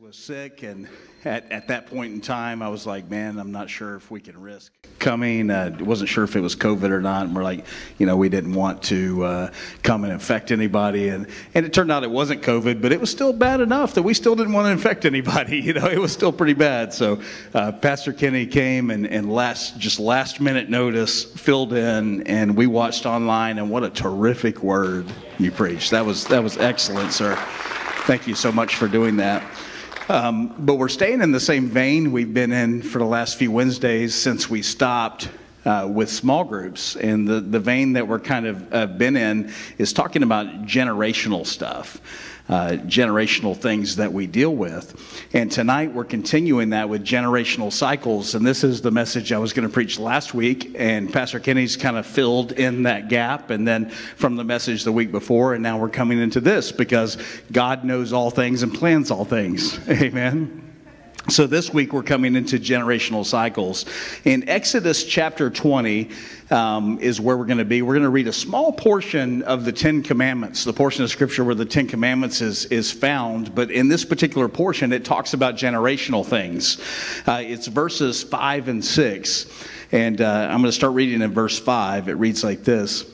was sick, and at, at that point in time, I was like, man, I'm not sure if we can risk coming. Uh, wasn't sure if it was COVID or not. And we're like, you know, we didn't want to uh, come and infect anybody. And, and it turned out it wasn't COVID, but it was still bad enough that we still didn't want to infect anybody. You know, it was still pretty bad. So uh, Pastor Kenny came and, and last, just last minute notice filled in, and we watched online. And what a terrific word you preached. That was, that was excellent, sir. Thank you so much for doing that. Um, but we're staying in the same vein we've been in for the last few Wednesdays since we stopped uh, with small groups. And the, the vein that we're kind of uh, been in is talking about generational stuff uh, generational things that we deal with. And tonight we're continuing that with generational cycles. And this is the message I was going to preach last week. And Pastor Kenny's kind of filled in that gap. And then from the message the week before, and now we're coming into this because God knows all things and plans all things. Amen. So this week we're coming into generational cycles. In Exodus chapter 20 um, is where we're going to be. We're going to read a small portion of the Ten Commandments, the portion of Scripture where the Ten Commandments is, is found. But in this particular portion, it talks about generational things. Uh, it's verses 5 and 6. And uh, I'm going to start reading in verse 5. It reads like this.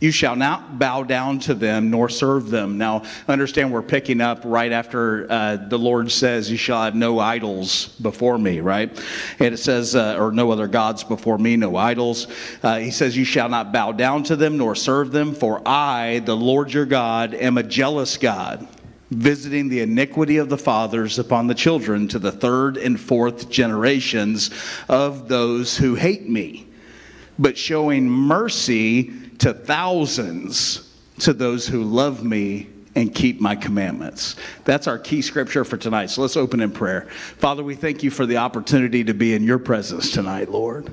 You shall not bow down to them nor serve them. Now, understand we're picking up right after uh, the Lord says, You shall have no idols before me, right? And it says, uh, Or no other gods before me, no idols. Uh, he says, You shall not bow down to them nor serve them, for I, the Lord your God, am a jealous God visiting the iniquity of the fathers upon the children to the third and fourth generations of those who hate me, but showing mercy to thousands to those who love me and keep my commandments. That's our key scripture for tonight. So let's open in prayer. Father, we thank you for the opportunity to be in your presence tonight, Lord.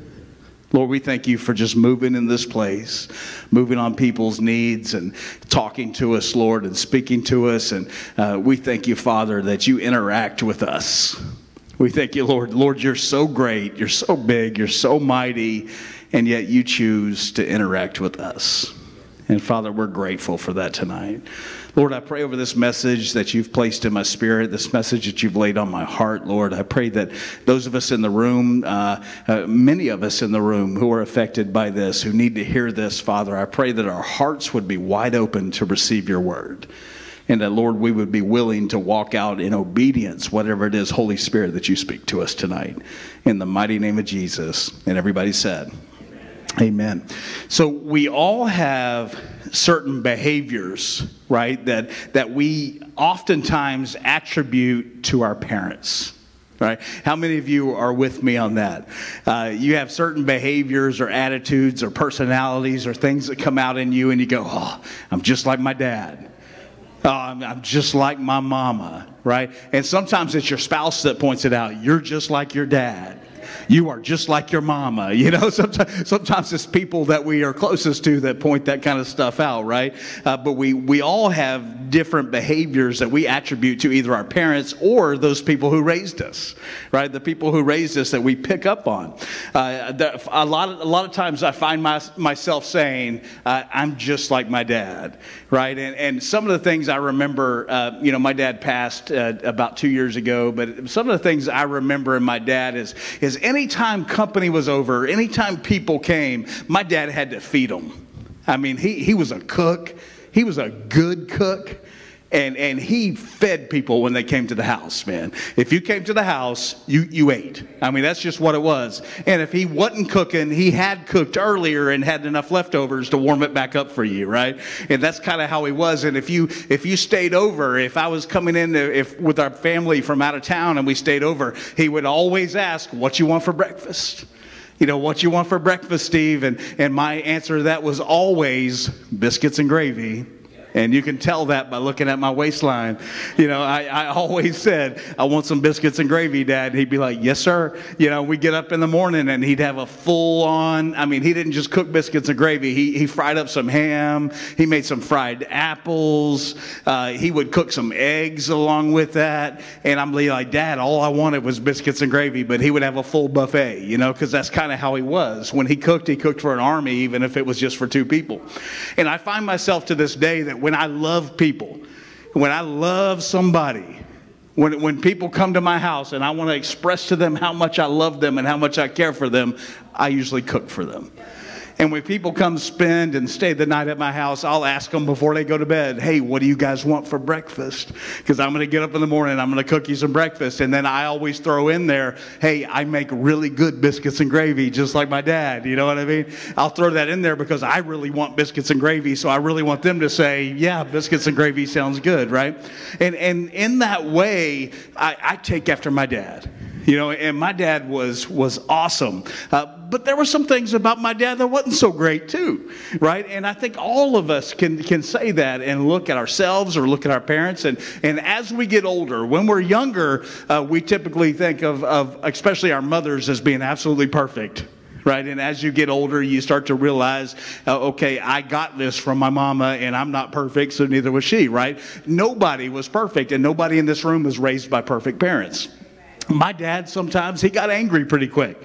Lord, we thank you for just moving in this place, moving on people's needs and talking to us, Lord, and speaking to us. And uh, we thank you, Father, that you interact with us. We thank you, Lord. Lord, you're so great. You're so big. You're so mighty and yet you choose to interact with us. And Father, we're grateful for that tonight. Lord, I pray over this message that you've placed in my spirit, this message that you've laid on my heart, Lord. I pray that those of us in the room, uh, uh, many of us in the room who are affected by this, who need to hear this, Father, I pray that our hearts would be wide open to receive your word. And that, Lord, we would be willing to walk out in obedience, whatever it is, Holy Spirit, that you speak to us tonight. In the mighty name of Jesus. And everybody said, Amen. So we all have certain behaviors, right, that, that we oftentimes attribute to our parents. Right? How many of you are with me on that? Uh, you have certain behaviors or attitudes or personalities or things that come out in you, and you go, Oh, I'm just like my dad. Oh, I'm, I'm just like my mama, right? And sometimes it's your spouse that points it out. You're just like your dad you are just like your mama. You know, sometimes, sometimes it's people that we are closest to that point that kind of stuff out, right? Uh, but we, we all have different behaviors that we attribute to either our parents or those people who raised us, right? The people who raised us that we pick up on. Uh, a, lot of, a lot of times I find my, myself saying, uh, I'm just like my dad, right? And, and some of the things I remember, uh, you know, my dad passed uh, about two years ago, but some of the things I remember in my dad is, is anytime company was over, anytime people came, my dad had to feed them. I mean, he, he was a cook, he was a good cook and, and he fed people when they came to the house, man. If you came to the house, you, you ate. I mean, that's just what it was. And if he wasn't cooking, he had cooked earlier and had enough leftovers to warm it back up for you, right? And that's kind of how he was. And if you if you stayed over, if I was coming in to, if with our family from out of town and we stayed over, he would always ask, "What you want for breakfast?" you know, what you want for breakfast, Steve? And, and my answer to that was always biscuits and gravy. And you can tell that by looking at my waistline. You know, I, I always said, I want some biscuits and gravy, Dad. And he'd be like, Yes, sir. You know, we get up in the morning and he'd have a full on, I mean, he didn't just cook biscuits and gravy. He, he fried up some ham. He made some fried apples. Uh, he would cook some eggs along with that. And I'm like, Dad, all I wanted was biscuits and gravy, but he would have a full buffet, you know, because that's kind of how he was. When he cooked, he cooked for an army, even if it was just for two people. And I find myself to this day that when I love people, when I love somebody, When, when people come to my house and I want to express to them how much I love them and how much I care for them, I usually cook for them. And when people come spend and stay the night at my house, I'll ask them before they go to bed, hey, what do you guys want for breakfast? Because I'm going to get up in the morning, I'm going to cook you some breakfast. And then I always throw in there, hey, I make really good biscuits and gravy, just like my dad. You know what I mean? I'll throw that in there because I really want biscuits and gravy. So I really want them to say, yeah, biscuits and gravy sounds good, right? And, and in that way, I, I take after my dad you know and my dad was was awesome uh, but there were some things about my dad that wasn't so great too right and i think all of us can can say that and look at ourselves or look at our parents and and as we get older when we're younger uh, we typically think of of especially our mothers as being absolutely perfect right? And as you get older, you start to realize, uh, okay, I got this from my mama, and I'm not perfect, so neither was she, right? Nobody was perfect, and nobody in this room was raised by perfect parents. My dad sometimes he got angry pretty quick.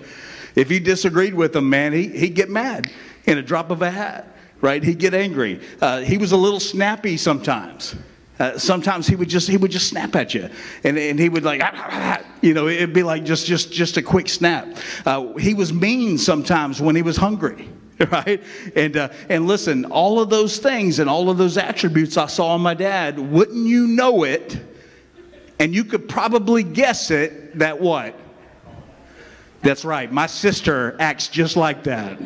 If he disagreed with him, man, he, he'd get mad in a drop of a hat, right? He'd get angry. Uh, he was a little snappy sometimes. Uh, sometimes he would just he would just snap at you, and, and he would like, you know, it'd be like just just just a quick snap. Uh, he was mean sometimes when he was hungry, right? And uh, and listen, all of those things and all of those attributes I saw in my dad, wouldn't you know it? And you could probably guess it that what? That's right. My sister acts just like that.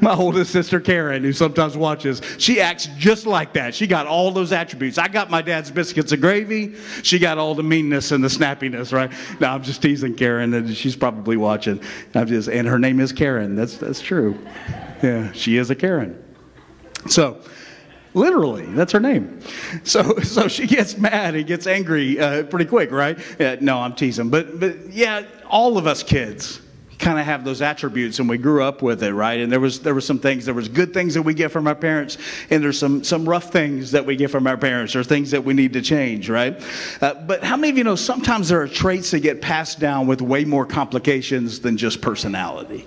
My oldest sister, Karen, who sometimes watches, she acts just like that. She got all those attributes. I got my dad's biscuits and gravy. She got all the meanness and the snappiness, right? Now I'm just teasing Karen, and she's probably watching. I'm just, and her name is Karen. That's that's true. Yeah, she is a Karen. So, Literally, that's her name. So, so she gets mad and gets angry uh, pretty quick, right? Uh, no, I'm teasing, but but yeah, all of us kids kind of have those attributes, and we grew up with it, right? And there was there were some things, there was good things that we get from our parents, and there's some some rough things that we get from our parents, or things that we need to change, right? Uh, but how many of you know sometimes there are traits that get passed down with way more complications than just personality?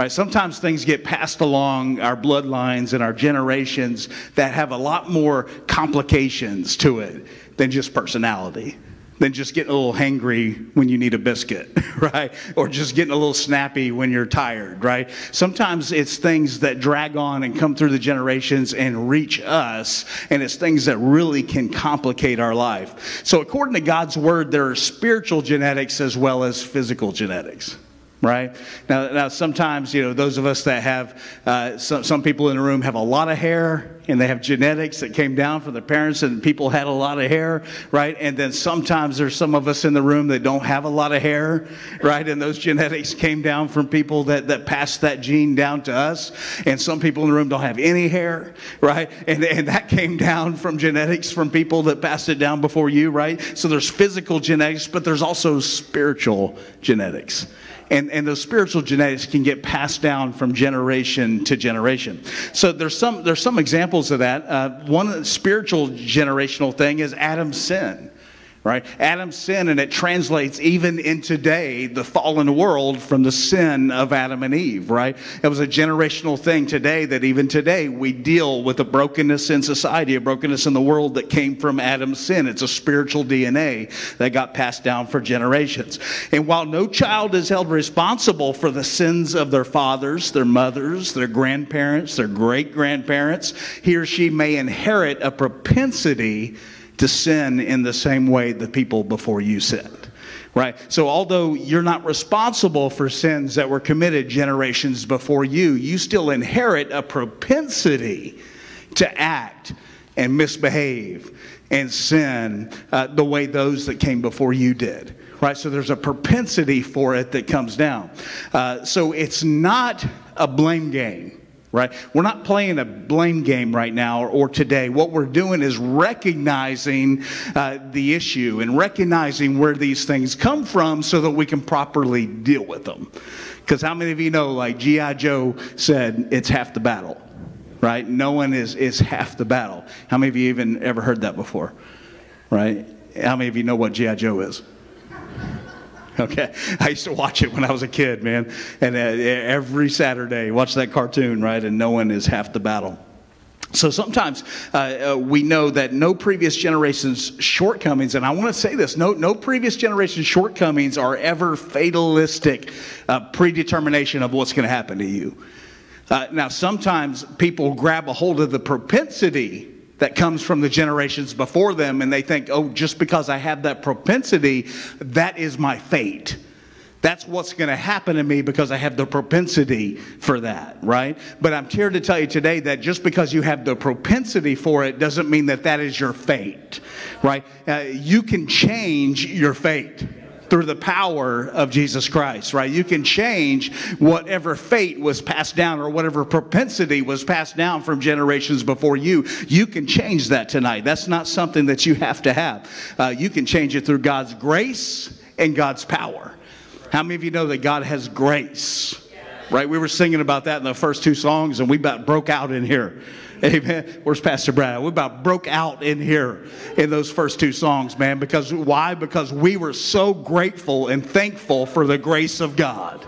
Right? Sometimes things get passed along our bloodlines and our generations that have a lot more complications to it than just personality than just getting a little hangry when you need a biscuit, right? Or just getting a little snappy when you're tired, right? Sometimes it's things that drag on and come through the generations and reach us, and it's things that really can complicate our life. So, according to God's word, there are spiritual genetics as well as physical genetics right? Now, now sometimes, you know, those of us that have, uh, some, some people in the room have a lot of hair and they have genetics that came down from their parents and people had a lot of hair, right? And then sometimes there's some of us in the room that don't have a lot of hair, right? And those genetics came down from people that, that passed that gene down to us. And some people in the room don't have any hair, right? And, and that came down from genetics from people that passed it down before you, right? So there's physical genetics, but there's also spiritual genetics and, and those spiritual genetics can get passed down from generation to generation. So there's some there's some examples of that. Uh, one spiritual generational thing is Adam's sin right? Adam's sin, and it translates even in today, the fallen world, from the sin of Adam and Eve, right? It was a generational thing today that even today we deal with a brokenness in society, a brokenness in the world that came from Adam's sin. It's a spiritual DNA that got passed down for generations. And while no child is held responsible for the sins of their fathers, their mothers, their grandparents, their great grandparents, he or she may inherit a propensity to sin in the same way the people before you sinned. Right? So, although you're not responsible for sins that were committed generations before you, you still inherit a propensity to act and misbehave and sin uh, the way those that came before you did. Right? So, there's a propensity for it that comes down. Uh, so, it's not a blame game right? We're not playing a blame game right now or, or today. What we're doing is recognizing uh, the issue and recognizing where these things come from so that we can properly deal with them. Because how many of you know, like G.I. Joe said, it's half the battle, right? No one is, is half the battle. How many of you even ever heard that before, right? How many of you know what G.I. Joe is? Okay, I used to watch it when I was a kid, man, and uh, every Saturday watch that cartoon, right? And knowing is half the battle. So sometimes uh, uh, we know that no previous generation's shortcomings, and I want to say this no, no previous generation's shortcomings are ever fatalistic uh, predetermination of what's going to happen to you. Uh, now, sometimes people grab a hold of the propensity that comes from the generations before them, and they think, oh, just because I have that propensity, that is my fate. That's what's going to happen to me because I have the propensity for that, right? But I'm here to tell you today that just because you have the propensity for it doesn't mean that that is your fate, right? Uh, you can change your fate through the power of Jesus Christ, right? You can change whatever fate was passed down or whatever propensity was passed down from generations before you. You can change that tonight. That's not something that you have to have. Uh, you can change it through God's grace and God's power. How many of you know that God has grace? Right? We were singing about that in the first two songs, and we about broke out in here. Amen. Where's Pastor Brad? We about broke out in here in those first two songs, man. Because why? Because we were so grateful and thankful for the grace of God.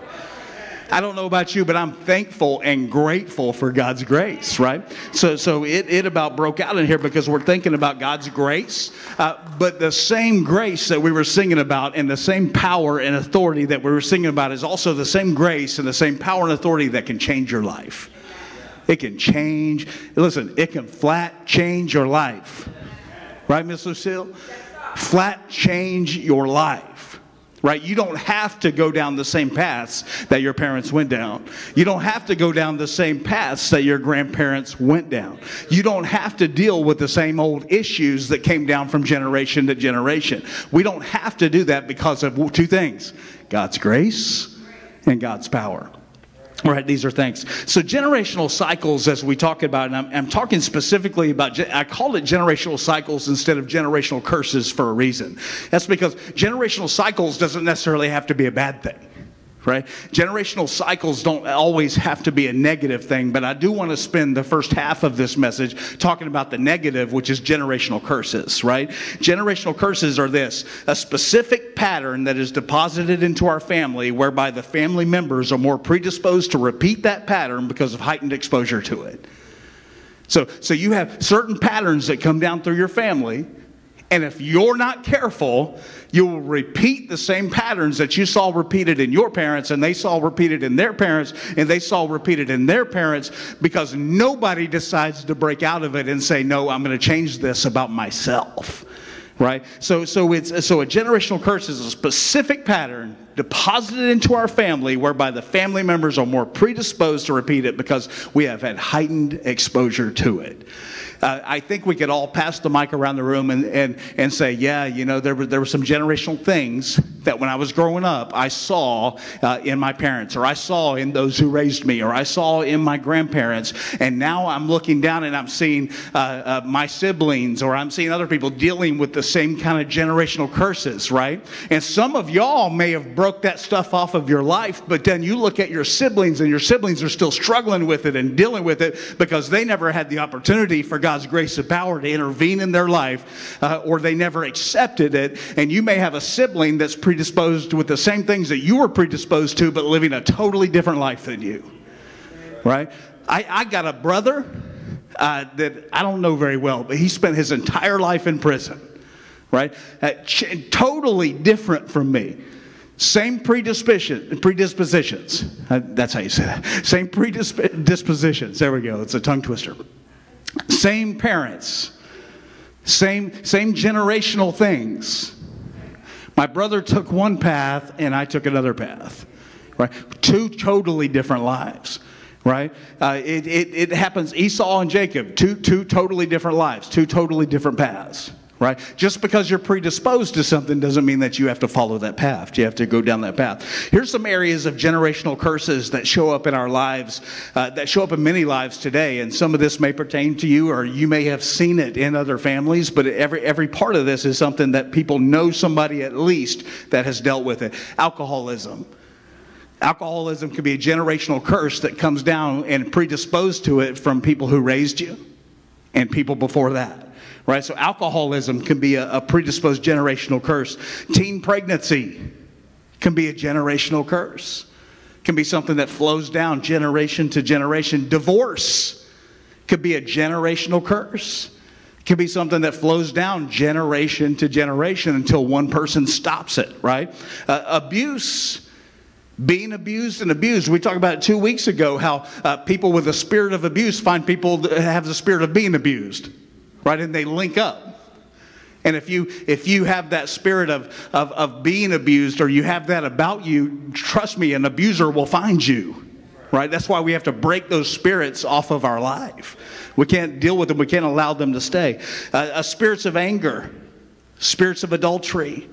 I don't know about you, but I'm thankful and grateful for God's grace, right? So, so it, it about broke out in here because we're thinking about God's grace, uh, but the same grace that we were singing about and the same power and authority that we were singing about is also the same grace and the same power and authority that can change your life. It can change, listen, it can flat change your life. Right, Miss Lucille? Flat change your life right? You don't have to go down the same paths that your parents went down. You don't have to go down the same paths that your grandparents went down. You don't have to deal with the same old issues that came down from generation to generation. We don't have to do that because of two things God's grace and God's power. Right, these are things. So generational cycles, as we talk about, and I'm, I'm, talking specifically about, I call it generational cycles instead of generational curses for a reason. That's because generational cycles doesn't necessarily have to be a bad thing right? Generational cycles don't always have to be a negative thing, but I do want to spend the first half of this message talking about the negative, which is generational curses, right? Generational curses are this a specific pattern that is deposited into our family whereby the family members are more predisposed to repeat that pattern because of heightened exposure to it. So, so you have certain patterns that come down through your family and if you're not careful, you will repeat the same patterns that you saw repeated in your parents, and they saw repeated in their parents, and they saw repeated in their parents, because nobody decides to break out of it and say, No, I'm going to change this about myself. Right? So, so, it's, so a generational curse is a specific pattern deposited into our family whereby the family members are more predisposed to repeat it because we have had heightened exposure to it uh, I think we could all pass the mic around the room and, and, and say, yeah, you know, there were, there were some generational things that when I was growing up, I saw uh, in my parents, or I saw in those who raised me, or I saw in my grandparents. And now I'm looking down and I'm seeing uh, uh my siblings, or I'm seeing other people dealing with the same kind of generational curses, right? And some of y'all may have broke that stuff off of your life, but then you look at your siblings and your siblings are still struggling with it and dealing with it because they never had the opportunity for God God's grace and power to intervene in their life, uh, or they never accepted it. And you may have a sibling that's predisposed with the same things that you were predisposed to, but living a totally different life than you. Right? I, I got a brother uh, that I don't know very well, but he spent his entire life in prison. Right? Uh, ch- totally different from me. Same predisposition, predispositions. Uh, that's how you say that. Same predispositions. There we go. It's a tongue twister. Same parents, same, same generational things. My brother took one path and I took another path, right? Two totally different lives, right? Uh, it, it, it happens, Esau and Jacob, two, two totally different lives, two totally different paths right? Just because you're predisposed to something doesn't mean that you have to follow that path. You have to go down that path. Here's some areas of generational curses that show up in our lives, uh, that show up in many lives today. And some of this may pertain to you, or you may have seen it in other families, but every, every part of this is something that people know somebody at least that has dealt with it. Alcoholism. Alcoholism can be a generational curse that comes down and predisposed to it from people who raised you and people before that right? So alcoholism can be a, a predisposed generational curse. Teen pregnancy can be a generational curse. Can be something that flows down generation to generation. Divorce Could be a generational curse. Could be something that flows down generation to generation until one person stops it, right? Uh, abuse being abused and abused. We talked about it two weeks ago how uh, people with a spirit of abuse find people that have the spirit of being abused, right? And they link up. And if you if you have that spirit of, of, of being abused or you have that about you, trust me, an abuser will find you. Right? That's why we have to break those spirits off of our life. We can't deal with them. We can't allow them to stay. Uh, uh, spirits of anger, spirits of adultery,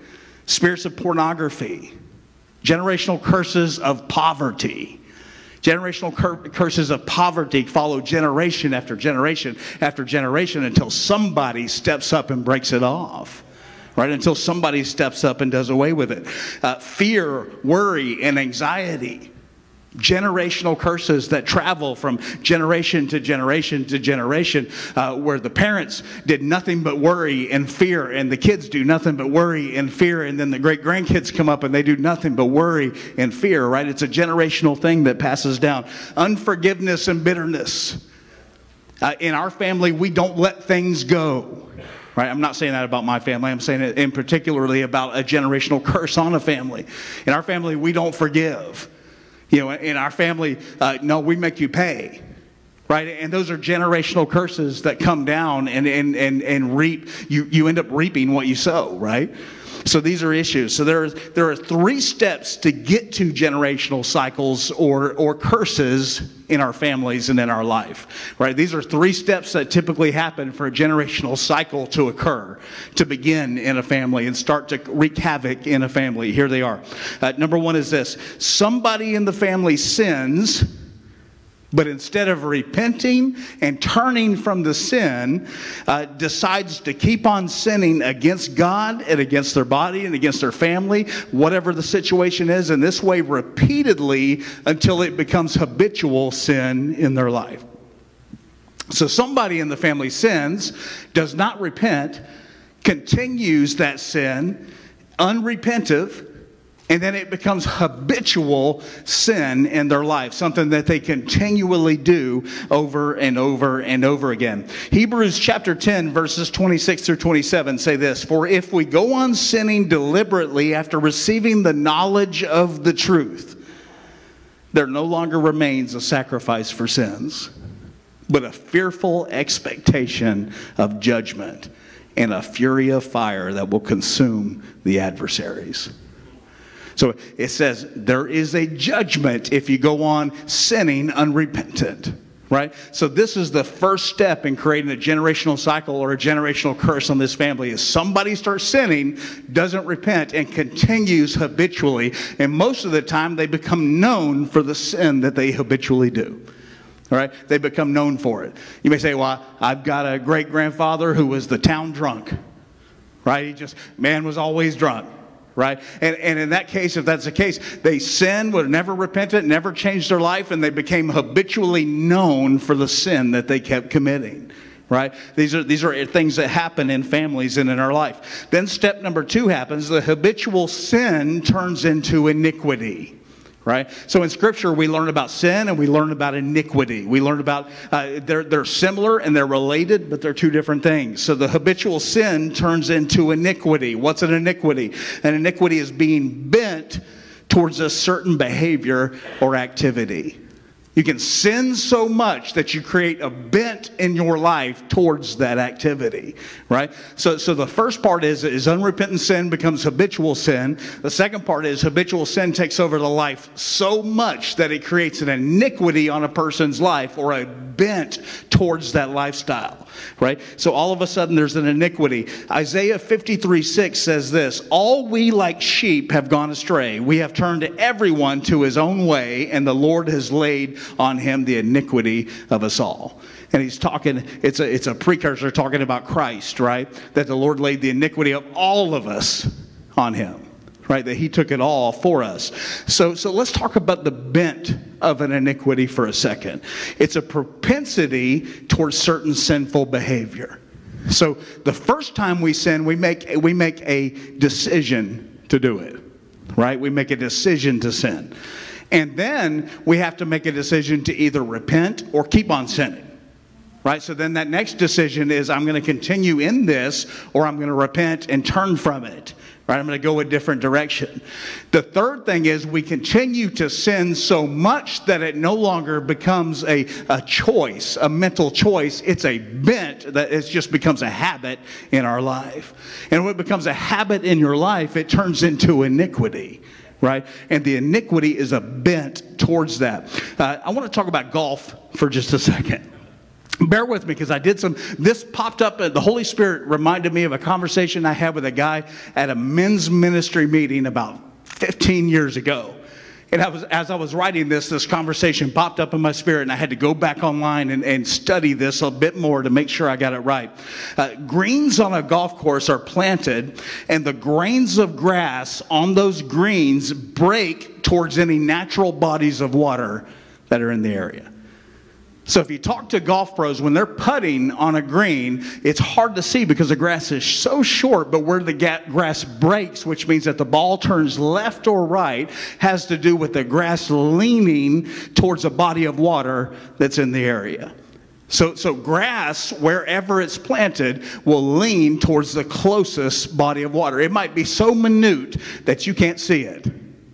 spirits of pornography, generational curses of poverty. Generational cur- curses of poverty follow generation after generation after generation until somebody steps up and breaks it off. Right? Until somebody steps up and does away with it. Uh, fear, worry, and anxiety generational curses that travel from generation to generation to generation, uh, where the parents did nothing but worry and fear, and the kids do nothing but worry and fear, and then the great grandkids come up and they do nothing but worry and fear, right? It's a generational thing that passes down. Unforgiveness and bitterness. Uh, in our family, we don't let things go. Right? I'm not saying that about my family. I'm saying it in particularly about a generational curse on a family. In our family, we don't forgive. You know, in our family, uh, no, we make you pay. Right? And those are generational curses that come down and, and, and, and reap. You, you end up reaping what you sow, right? So these are issues. So there there are three steps to get to generational cycles or, or curses in our families and in our life, right? These are three steps that typically happen for a generational cycle to occur, to begin in a family and start to wreak havoc in a family. Here they are. Uh, number one is this somebody in the family sins but instead of repenting and turning from the sin, uh, decides to keep on sinning against God and against their body and against their family, whatever the situation is, in this way repeatedly until it becomes habitual sin in their life. So somebody in the family sins, does not repent, continues that sin, unrepentive, and then it becomes habitual sin in their life, something that they continually do over and over and over again. Hebrews chapter 10, verses 26 through 27 say this For if we go on sinning deliberately after receiving the knowledge of the truth, there no longer remains a sacrifice for sins, but a fearful expectation of judgment and a fury of fire that will consume the adversaries. So it says there is a judgment if you go on sinning unrepentant. Right? So this is the first step in creating a generational cycle or a generational curse on this family is somebody starts sinning, doesn't repent, and continues habitually. And most of the time they become known for the sin that they habitually do. All right? They become known for it. You may say, well, I've got a great grandfather who was the town drunk. Right? He just, man was always drunk right? And, and in that case, if that's the case, they sinned, were never repentant, never changed their life, and they became habitually known for the sin that they kept committing. Right? These are, these are things that happen in families and in our life. Then step number two happens the habitual sin turns into iniquity right? So in Scripture, we learn about sin and we learn about iniquity. We learn about, uh, they're, they're similar and they're related, but they're two different things. So the habitual sin turns into iniquity. What's an iniquity? An iniquity is being bent towards a certain behavior or activity. You can sin so much that you create a bent in your life towards that activity, right? So, so the first part is, is unrepentant sin becomes habitual sin. The second part is habitual sin takes over the life so much that it creates an iniquity on a person's life or a bent towards that lifestyle, right? So all of a sudden there's an iniquity. Isaiah 53 6 says this All we like sheep have gone astray. We have turned everyone to his own way, and the Lord has laid on him the iniquity of us all. And he's talking, it's a, it's a precursor talking about Christ, right? That the Lord laid the iniquity of all of us on him right? That he took it all for us. So, so let's talk about the bent of an iniquity for a second. It's a propensity towards certain sinful behavior. So the first time we sin, we make, we make a decision to do it, right? We make a decision to sin. And then we have to make a decision to either repent or keep on sinning. right? So then that next decision is I'm going to continue in this or I'm going to repent and turn from it. Right, I'm going to go a different direction. The third thing is we continue to sin so much that it no longer becomes a, a choice, a mental choice. It's a bent that it just becomes a habit in our life. And when it becomes a habit in your life, it turns into iniquity right? And the iniquity is a bent towards that. Uh, I want to talk about golf for just a second. Bear with me because I did some. This popped up. The Holy Spirit reminded me of a conversation I had with a guy at a men's ministry meeting about 15 years ago. And I was, as I was writing this, this conversation popped up in my spirit, and I had to go back online and, and study this a bit more to make sure I got it right. Uh, greens on a golf course are planted, and the grains of grass on those greens break towards any natural bodies of water that are in the area. So if you talk to golf pros, when they're putting on a green, it's hard to see because the grass is so short, but where the grass breaks, which means that the ball turns left or right, has to do with the grass leaning towards a body of water that's in the area. So, so grass, wherever it's planted, will lean towards the closest body of water. It might be so minute that you can't see it.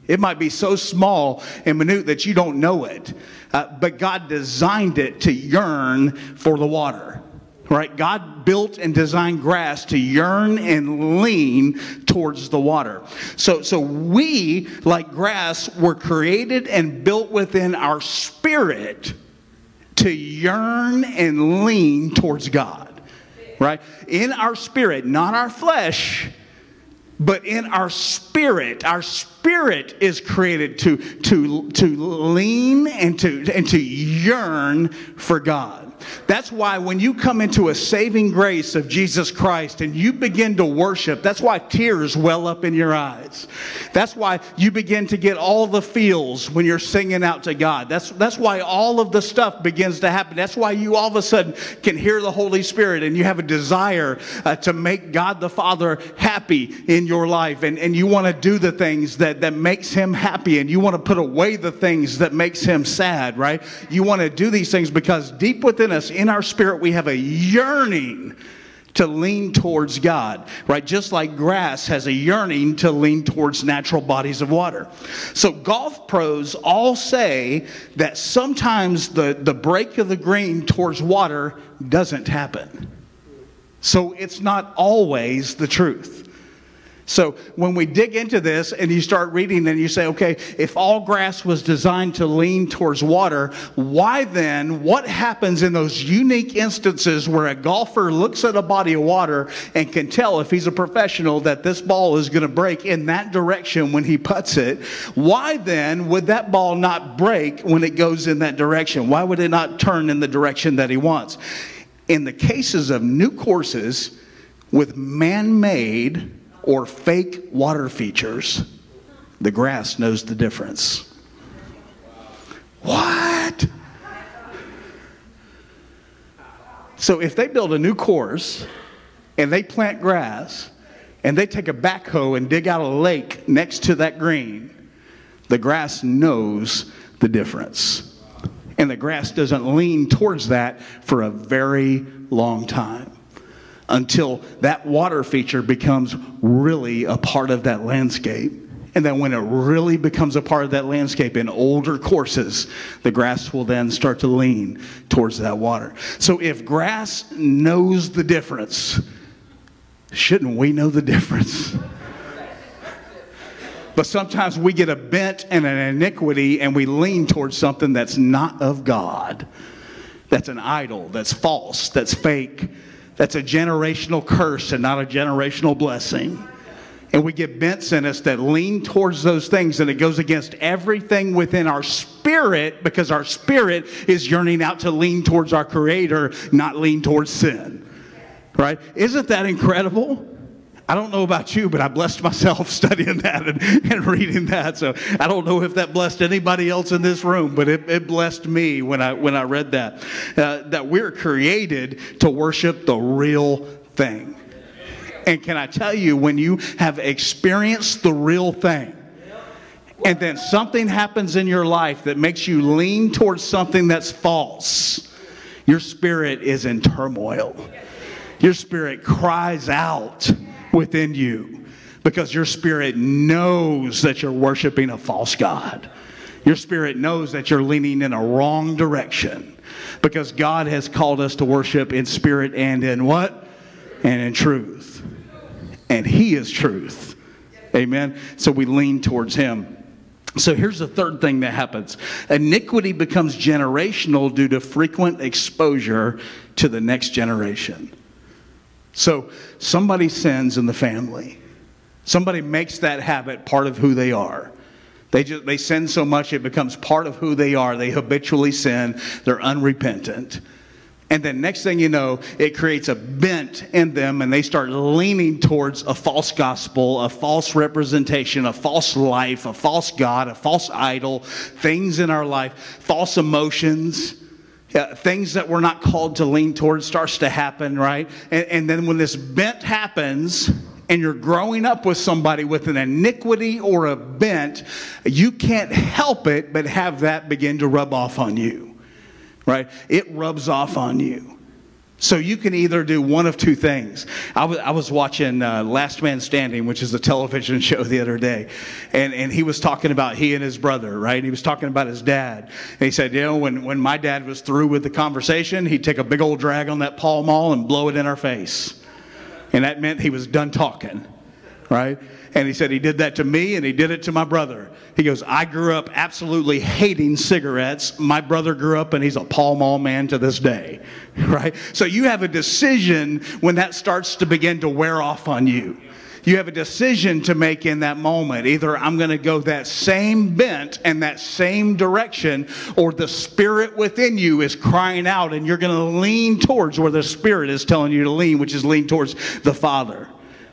It might be so small and minute that you don't know it. Uh, but God designed it to yearn for the water. Right? God built and designed grass to yearn and lean towards the water. So, so we, like grass, were created and built within our spirit to yearn and lean towards God. Right? In our spirit, not our flesh but in our spirit our spirit is created to to to lean and to and to yearn for god that's why when you come into a saving grace of Jesus Christ and you begin to worship, that's why tears well up in your eyes. That's why you begin to get all the feels when you're singing out to God. That's, that's why all of the stuff begins to happen. That's why you all of a sudden can hear the Holy Spirit and you have a desire uh, to make God the Father happy in your life. And, and you want to do the things that, that makes him happy and you want to put away the things that makes him sad, right? You want to do these things because deep within us, in our spirit, we have a yearning to lean towards God, right? Just like grass has a yearning to lean towards natural bodies of water. So golf pros all say that sometimes the, the break of the green towards water doesn't happen. So it's not always the truth. So when we dig into this and you start reading and you say, okay, if all grass was designed to lean towards water, why then, what happens in those unique instances where a golfer looks at a body of water and can tell if he's a professional that this ball is going to break in that direction when he puts it? Why then would that ball not break when it goes in that direction? Why would it not turn in the direction that he wants? In the cases of new courses with man made or fake water features, the grass knows the difference. What? So if they build a new course and they plant grass and they take a backhoe and dig out a lake next to that green, the grass knows the difference. And the grass doesn't lean towards that for a very long time until that water feature becomes really a part of that landscape. And then when it really becomes a part of that landscape in older courses, the grass will then start to lean towards that water. So if grass knows the difference, shouldn't we know the difference? But sometimes we get a bent and an iniquity and we lean towards something that's not of God. That's an idol, that's false, that's fake that's a generational curse and not a generational blessing. And we get bents in us that lean towards those things, and it goes against everything within our spirit because our spirit is yearning out to lean towards our Creator, not lean towards sin. Right? Isn't that incredible? I don't know about you, but I blessed myself studying that and, and, reading that. So I don't know if that blessed anybody else in this room, but it, it blessed me when I when I read that. Uh, that we're created to worship the real thing. And can I tell you, when you have experienced the real thing, and then something happens in your life that makes you lean towards something that's false Your spirit is in turmoil. Your spirit cries out within you because your spirit knows that you're worshiping a false God. Your spirit knows that you're leaning in a wrong direction because God has called us to worship in spirit and in what? And in truth. And He is truth. Amen. So we lean towards Him. So here's the third thing that happens iniquity becomes generational due to frequent exposure to the next generation. So somebody sins in the family, somebody makes that habit part of who they are. They, just, they sin so much it becomes part of who they are. They habitually sin, they're unrepentant. And then next thing you know, it creates a bent in them and they start leaning towards a false gospel, a false representation, a false life, a false God, a false idol, things in our life, false emotions. Things that we're not called to lean towards starts to happen, right? And, and then when this bent happens, and you're growing up with somebody with an iniquity or a bent, you can't help it but have that begin to rub off on you right? It rubs off on you. So you can either do one of two things. I was, I was watching uh, Last Man Standing, which is a television show the other day, and, and he was talking about he and his brother, right? He was talking about his dad. And he said, you know, when, when my dad was through with the conversation, he'd take a big old drag on that Pall Mall and blow it in our face. And that meant he was done talking, right? And he said he did that to me and he did it to my brother. He goes, I grew up absolutely hating cigarettes. My brother grew up and he's a Pall Mall man to this day, right? So you have a decision when that starts to begin to wear off on you. You have a decision to make in that moment. Either I'm going to go that same bent and that same direction, or the spirit within you is crying out and you're going to lean towards where the spirit is telling you to lean, which is lean towards the Father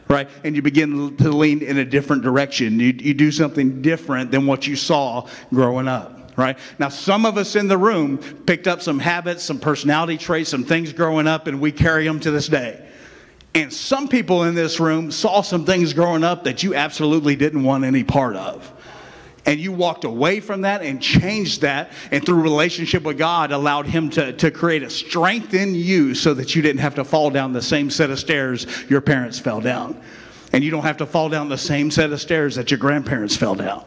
right? And you begin to lean in a different direction. You, you do something different than what you saw growing up. Right? Now, some of us in the room picked up some habits, some personality traits, some things growing up, and we carry them to this day. And some people in this room saw some things growing up that you absolutely didn't want any part of and you walked away from that and changed that and through relationship with god allowed him to, to create a strength in you so that you didn't have to fall down the same set of stairs your parents fell down. And you don't have to fall down the same set of stairs that your grandparents fell down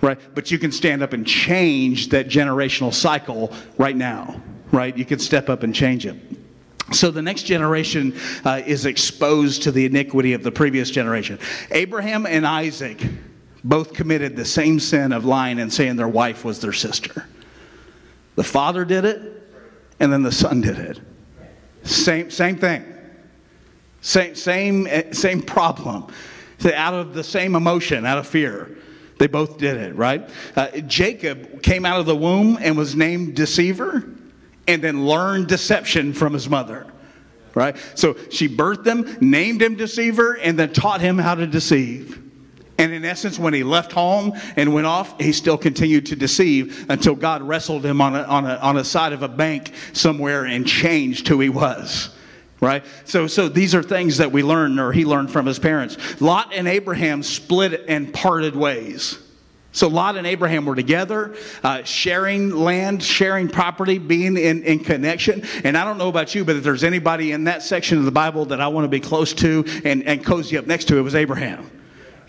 right? But you can stand up and change that generational cycle right now right? You can step up and change it. So the next generation uh, is exposed to the iniquity of the previous generation. Abraham and isaac both committed the same sin of lying and saying their wife was their sister. The father did it, and then the son did it. Same, same thing. Same, same, same problem. Out of the same emotion, out of fear. They both did it, right? Uh, Jacob came out of the womb and was named deceiver and then learned deception from his mother, right? So she birthed him, named him deceiver, and then taught him how to deceive. And in essence, when he left home and went off, he still continued to deceive until God wrestled him on a, on a, on a side of a bank somewhere and changed who he was. Right? So, so these are things that we learn, or he learned from his parents. Lot and Abraham split and parted ways. So Lot and Abraham were together, uh, sharing land, sharing property, being in, in connection. And I don't know about you, but if there's anybody in that section of the Bible that I want to be close to and, and cozy up next to, it was Abraham.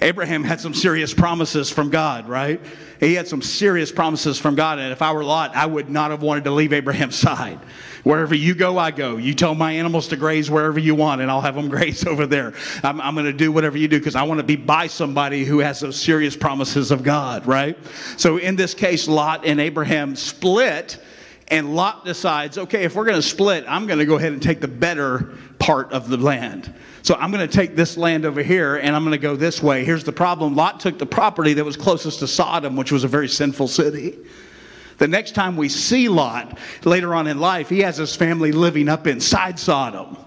Abraham had some serious promises from God, right? He had some serious promises from God. And if I were Lot, I would not have wanted to leave Abraham's side. Wherever you go, I go. You tell my animals to graze wherever you want, and I'll have them graze over there. I'm, I'm going to do whatever you do because I want to be by somebody who has those serious promises of God, right? So in this case, Lot and Abraham split, and Lot decides, okay, if we're going to split, I'm going to go ahead and take the better part of the land. So I'm going to take this land over here and I'm going to go this way. Here's the problem Lot took the property that was closest to Sodom, which was a very sinful city. The next time we see Lot later on in life, he has his family living up inside Sodom.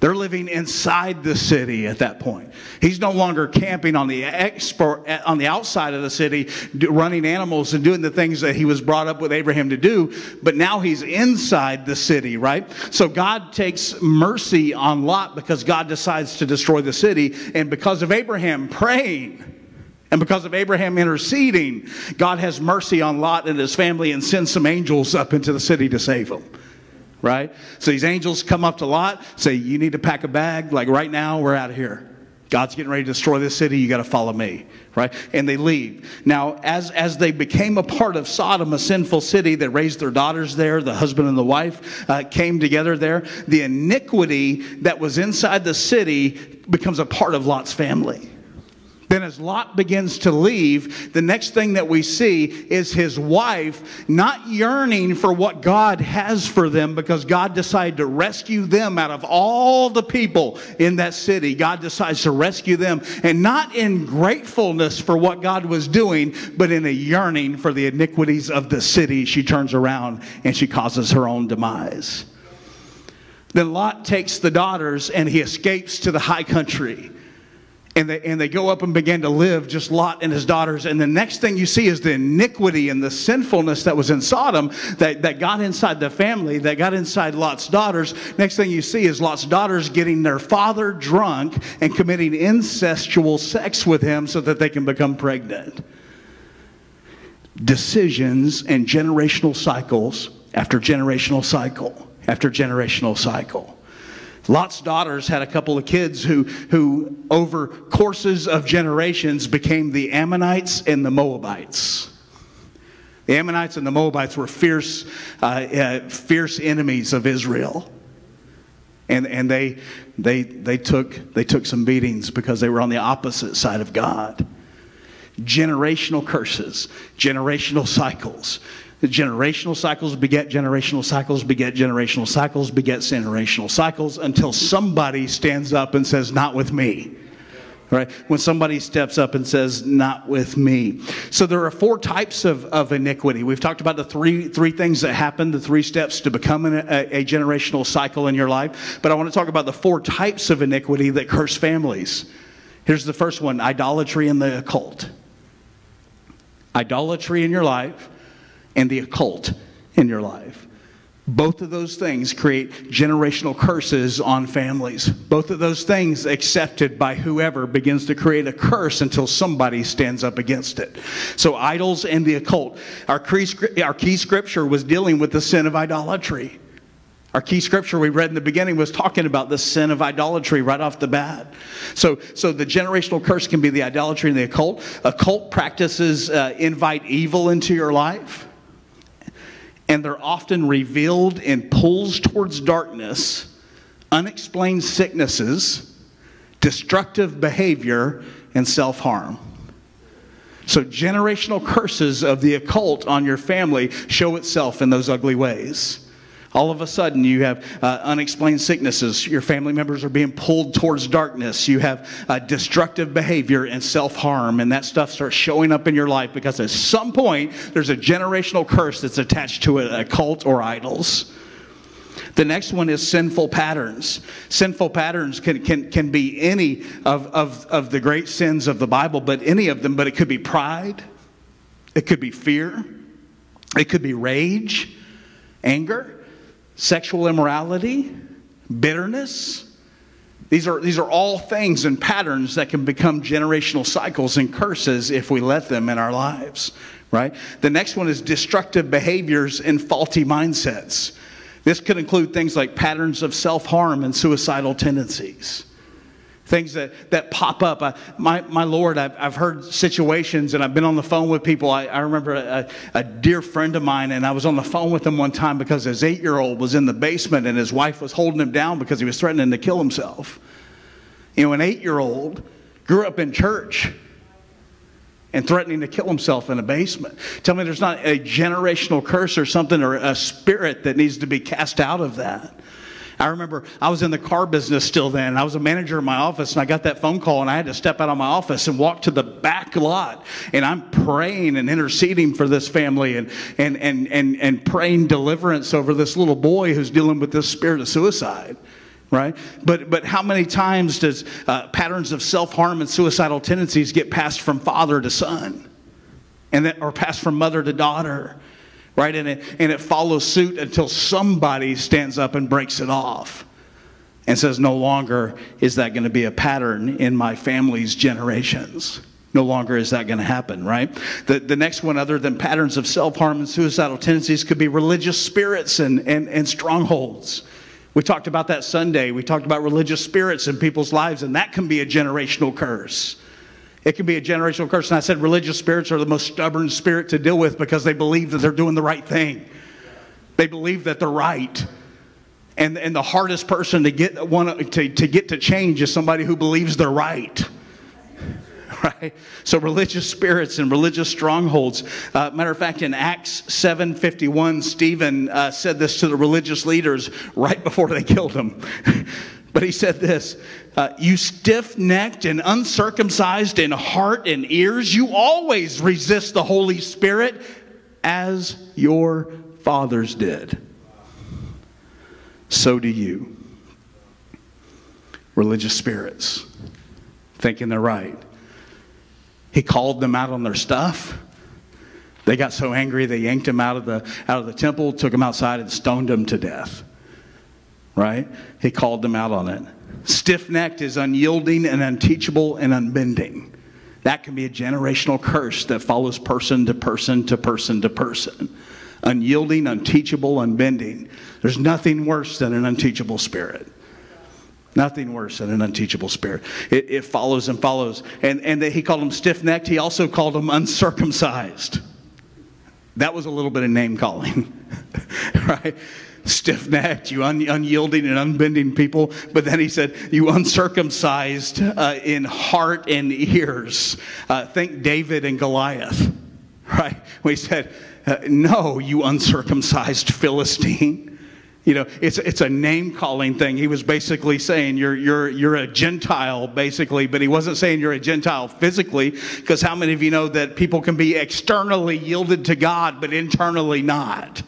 They're living inside the city at that point. He's no longer camping on the export, on the outside of the city, running animals and doing the things that he was brought up with Abraham to do. But now he's inside the city, right? So God takes mercy on Lot because God decides to destroy the city, and because of Abraham praying. And because of Abraham interceding, God has mercy on Lot and his family and sends some angels up into the city to save him right? So these angels come up to Lot, say, You need to pack a bag. Like right now, we're out of here. God's getting ready to destroy this city. You got to follow me, right? And they leave. Now, as as they became a part of Sodom, a sinful city that raised their daughters there, the husband and the wife uh, came together there. The iniquity that was inside the city becomes a part of Lot's family. Then, as Lot begins to leave, the next thing that we see is his wife not yearning for what God has for them because God decided to rescue them out of all the people in that city. God decides to rescue them, and not in gratefulness for what God was doing, but in a yearning for the iniquities of the city. She turns around and she causes her own demise. Then Lot takes the daughters and he escapes to the high country and they, and they go up and begin to live just Lot and his daughters. And the next thing you see is the iniquity and the sinfulness that was in Sodom that, that got inside the family, that got inside Lot's daughters. Next thing you see is Lot's daughters getting their father drunk and committing incestual sex with him so that they can become pregnant. Decisions and generational cycles after generational cycle after generational cycle. Lot's daughters had a couple of kids who, who, over courses of generations, became the Ammonites and the Moabites. The Ammonites and the Moabites were fierce, uh, uh, fierce enemies of Israel. And, and they, they, they, took, they took some beatings because they were on the opposite side of God. Generational curses, generational cycles. Generational cycles beget generational cycles, beget generational cycles, beget generational cycles until somebody stands up and says, Not with me. Right? When somebody steps up and says, Not with me. So there are four types of, of iniquity. We've talked about the three, three things that happen, the three steps to become a, a generational cycle in your life. But I want to talk about the four types of iniquity that curse families. Here's the first one idolatry and the occult. Idolatry in your life and the occult in your life. Both of those things create generational curses on families. Both of those things accepted by whoever begins to create a curse until somebody stands up against it. So, idols and the occult. Our key, scripture was dealing with the sin of idolatry. Our key scripture we read in the beginning was talking about the sin of idolatry right off the bat. So, so the generational curse can be the idolatry and the occult. Occult practices uh, invite evil into your life and they're often revealed in pulls towards darkness, unexplained sicknesses, destructive behavior, and self harm. So, generational curses of the occult on your family show itself in those ugly ways. All of a sudden, you have uh, unexplained sicknesses. Your family members are being pulled towards darkness. You have uh, destructive behavior and self harm, and that stuff starts showing up in your life because at some point, there's a generational curse that's attached to it, a cult or idols. The next one is sinful patterns. Sinful patterns can, can, can be any of, of, of the great sins of the Bible, but any of them, but it could be pride, it could be fear, it could be rage, anger sexual immorality, bitterness. These are, these are all things and patterns that can become generational cycles and curses if we let them in our lives, right? The next one is destructive behaviors and faulty mindsets. This could include things like patterns of self harm and suicidal tendencies things that, that pop up. I, my, my Lord, I've, I've heard situations and I've been on the phone with people. I, I remember a, a dear friend of mine, and I was on the phone with him one time because his eight year old was in the basement and his wife was holding him down because he was threatening to kill himself. You know, an eight year old grew up in church and threatening to kill himself in a basement. Tell me there's not a generational curse or something or a spirit that needs to be cast out of that. I remember I was in the car business still then. I was a manager in my office, and I got that phone call, and I had to step out of my office and walk to the back lot. And I'm praying and interceding for this family and, and, and, and, and praying deliverance over this little boy who's dealing with this spirit of suicide right but but how many times does uh, patterns of self-harm and suicidal tendencies get passed from father to son and then or passed from mother to daughter right? And it, and it follows suit until somebody stands up and breaks it off and says, No longer is that going to be a pattern in my family's generations. No longer is that going to happen, right? The, the next one, other than patterns of self harm and suicidal tendencies, could be religious spirits and, and, and strongholds. We talked about that Sunday. We talked about religious spirits in people's lives, and that can be a generational curse. It can be a generational curse. And I said religious spirits are the most stubborn spirit to deal with because they believe that they're doing the right thing. They believe that they're right. And, and the hardest person to get, one, to, to get to change is somebody who believes they're right. right? So religious spirits and religious strongholds. Uh, matter of fact, in Acts 7:51, Stephen uh, said this to the religious leaders right before they killed him. but he said this uh, You stiff necked and uncircumcised in heart and ears, you always resist the Holy Spirit as your fathers did. So do you. Religious spirits, thinking they're right. He called them out on their stuff. They got so angry they yanked him out of the out of the temple, took him outside and stoned him to death. Right? He called them out on it. Stiff-necked is unyielding and unteachable and unbending. That can be a generational curse that follows person to person to person to person. Unyielding, unteachable, unbending. There's nothing worse than an unteachable spirit. Nothing worse than an unteachable spirit. It, it follows and follows. And, and he called them stiff necked. He also called them uncircumcised. That was a little bit of name calling, right? Stiff necked, you un, unyielding and unbending people. But then he said, You uncircumcised uh, in heart and ears. Uh, think David and Goliath, right? He said, uh, No, you uncircumcised Philistine. You know, it's, it's a name calling thing. He was basically saying you're, you're, you're a Gentile, basically, but he wasn't saying you're a Gentile physically, because how many of you know that people can be externally yielded to God, but internally not?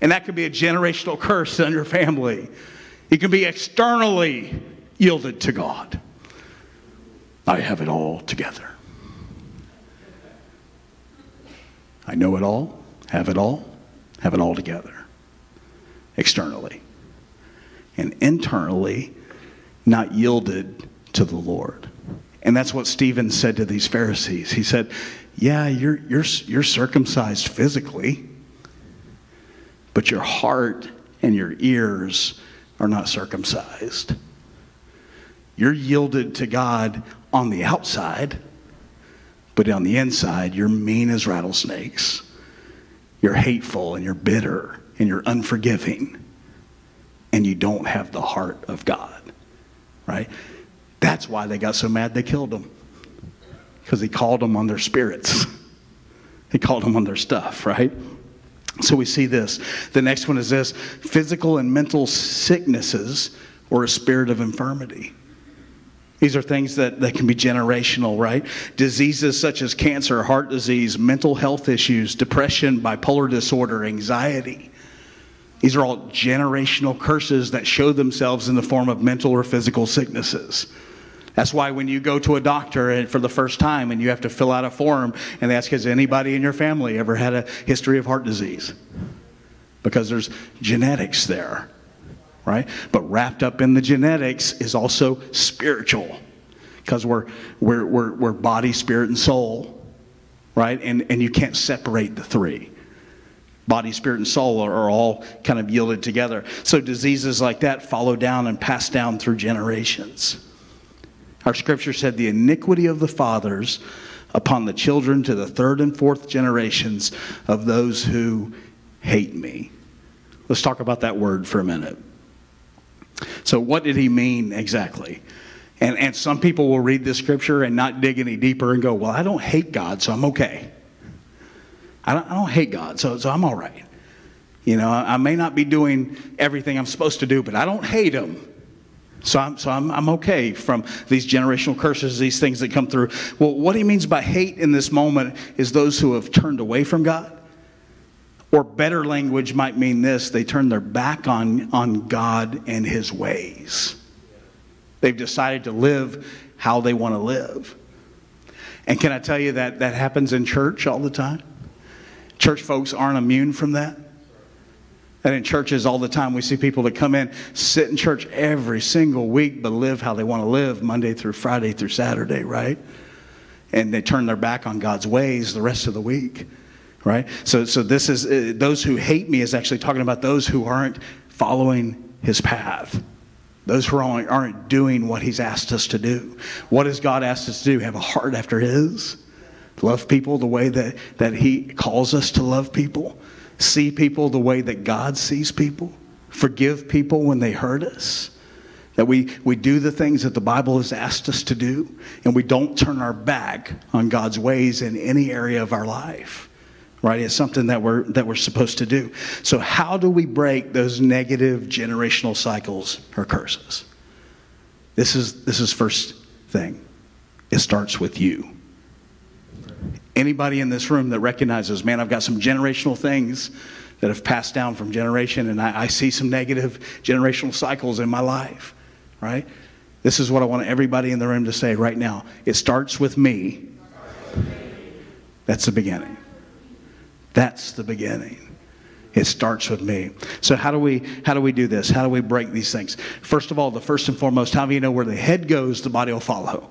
And that could be a generational curse on your family. It can be externally yielded to God. I have it all together. I know it all, have it all, have it all together externally, and internally not yielded to the Lord. And that's what Stephen said to these Pharisees. He said, Yeah, you're, you're, you're circumcised physically, but your heart and your ears are not circumcised. You're yielded to God on the outside, but on the inside, you're mean as rattlesnakes. You're hateful and you're bitter and you're unforgiving and you don't have the heart of God, right? That's why they got so mad they killed him. Because he called them on their spirits. he called them on their stuff, right? So we see this. The next one is this physical and mental sicknesses or a spirit of infirmity. These are things that, that can be generational, right? Diseases such as cancer, heart disease, mental health issues, depression, bipolar disorder, anxiety. These are all generational curses that show themselves in the form of mental or physical sicknesses. That's why when you go to a doctor for the first time and you have to fill out a form and they ask, Has anybody in your family ever had a history of heart disease? Because there's genetics there, right? But wrapped up in the genetics is also spiritual because we're, we're, we're, we're body, spirit, and soul, right? And, and you can't separate the three body, spirit, and soul are all kind of yielded together. So diseases like that follow down and pass down through generations. Our scripture said, The iniquity of the fathers upon the children to the third and fourth generations of those who hate me. Let's talk about that word for a minute. So, what did he mean exactly? And, and some people will read this scripture and not dig any deeper and go, Well, I don't hate God, so I'm okay. I don't, I don't hate God, so, so I'm all right. You know, I, I may not be doing everything I'm supposed to do, but I don't hate Him. So, I'm, so I'm, I'm okay from these generational curses, these things that come through. Well, what he means by hate in this moment is those who have turned away from God. Or better language might mean this they turn their back on, on God and his ways. They've decided to live how they want to live. And can I tell you that that happens in church all the time? Church folks aren't immune from that. And in churches all the time, we see people that come in, sit in church every single week, but live how they want to live Monday through Friday through Saturday, right? and they turn their back on God's ways the rest of the week. Right? So, so this is uh, those who hate me is actually talking about those who aren't following his path. Those who aren't, aren't doing what he's asked us to do. What has God asked us to do? Have a heart after his? Love people the way that, that he calls us to love people? See people the way that God sees people? Forgive people when they hurt us? That we, we do the things that the Bible has asked us to do, and we don't turn our back on God's ways in any area of our life. Right? It's something that we're that we're supposed to do. So how do we break those negative generational cycles or curses? This is this is first thing. It starts with you. Anybody in this room that recognizes, man, I've got some generational things that have passed down from generation, and I, I see some negative generational cycles in my life right? This is what I want everybody in the room to say right now. It starts with me. That's the beginning. That's the beginning. It starts with me. So how do we how do we do this? How do we break these things? First of all, the first and foremost, how do you know where the head goes, the body will follow?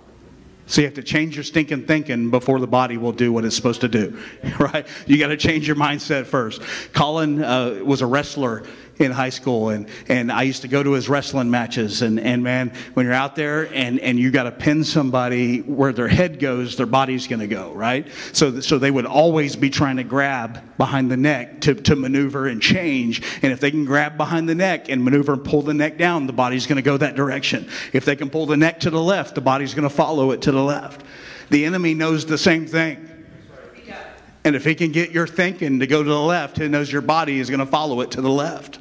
So you have to change your stinking thinking before the body will do what it's supposed to do, right? You got to change your mindset first. Colin uh, was a wrestler in high school and, and I used to go to his wrestling matches and, and man, when you're out there and, and you got to pin somebody where their head goes, their body's going to go, right? So, so they would always be trying to grab behind the neck to, to maneuver and change. And if they can grab behind the neck and maneuver and pull the neck down, the body's going to go that direction. If they can pull the neck to the left, the body's going to follow it to the left. The enemy knows the same thing. And if he can get your thinking to go to the left, he knows your body is going to follow it to the left.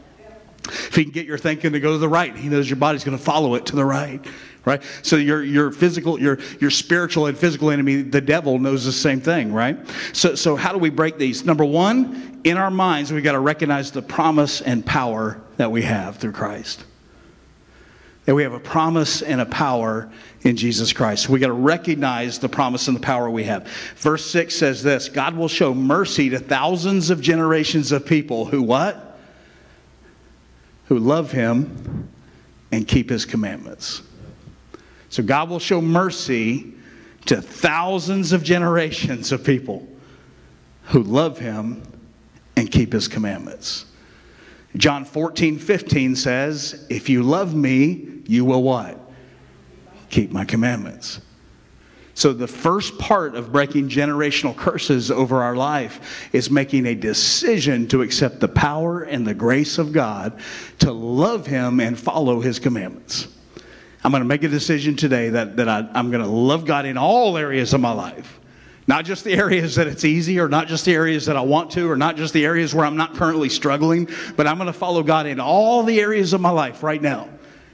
If he can get your thinking to go to the right, he knows your body's going to follow it to the right. Right? So your your physical, your your spiritual and physical enemy, the devil, knows the same thing, right? So so how do we break these? Number one, in our minds, we got to recognize the promise and power that we have through Christ. That we have a promise and a power in Jesus Christ. We got to recognize the promise and the power we have. Verse 6 says this God will show mercy to thousands of generations of people who what? Who love him and keep his commandments. So God will show mercy to thousands of generations of people who love him and keep his commandments. John 14, 15 says, If you love me, you will what? Keep my commandments. So, the first part of breaking generational curses over our life is making a decision to accept the power and the grace of God, to love Him and follow His commandments. I'm going to make a decision today that, that I, I'm going to love God in all areas of my life. Not just the areas that it's easy, or not just the areas that I want to, or not just the areas where I'm not currently struggling, but I'm going to follow God in all the areas of my life right now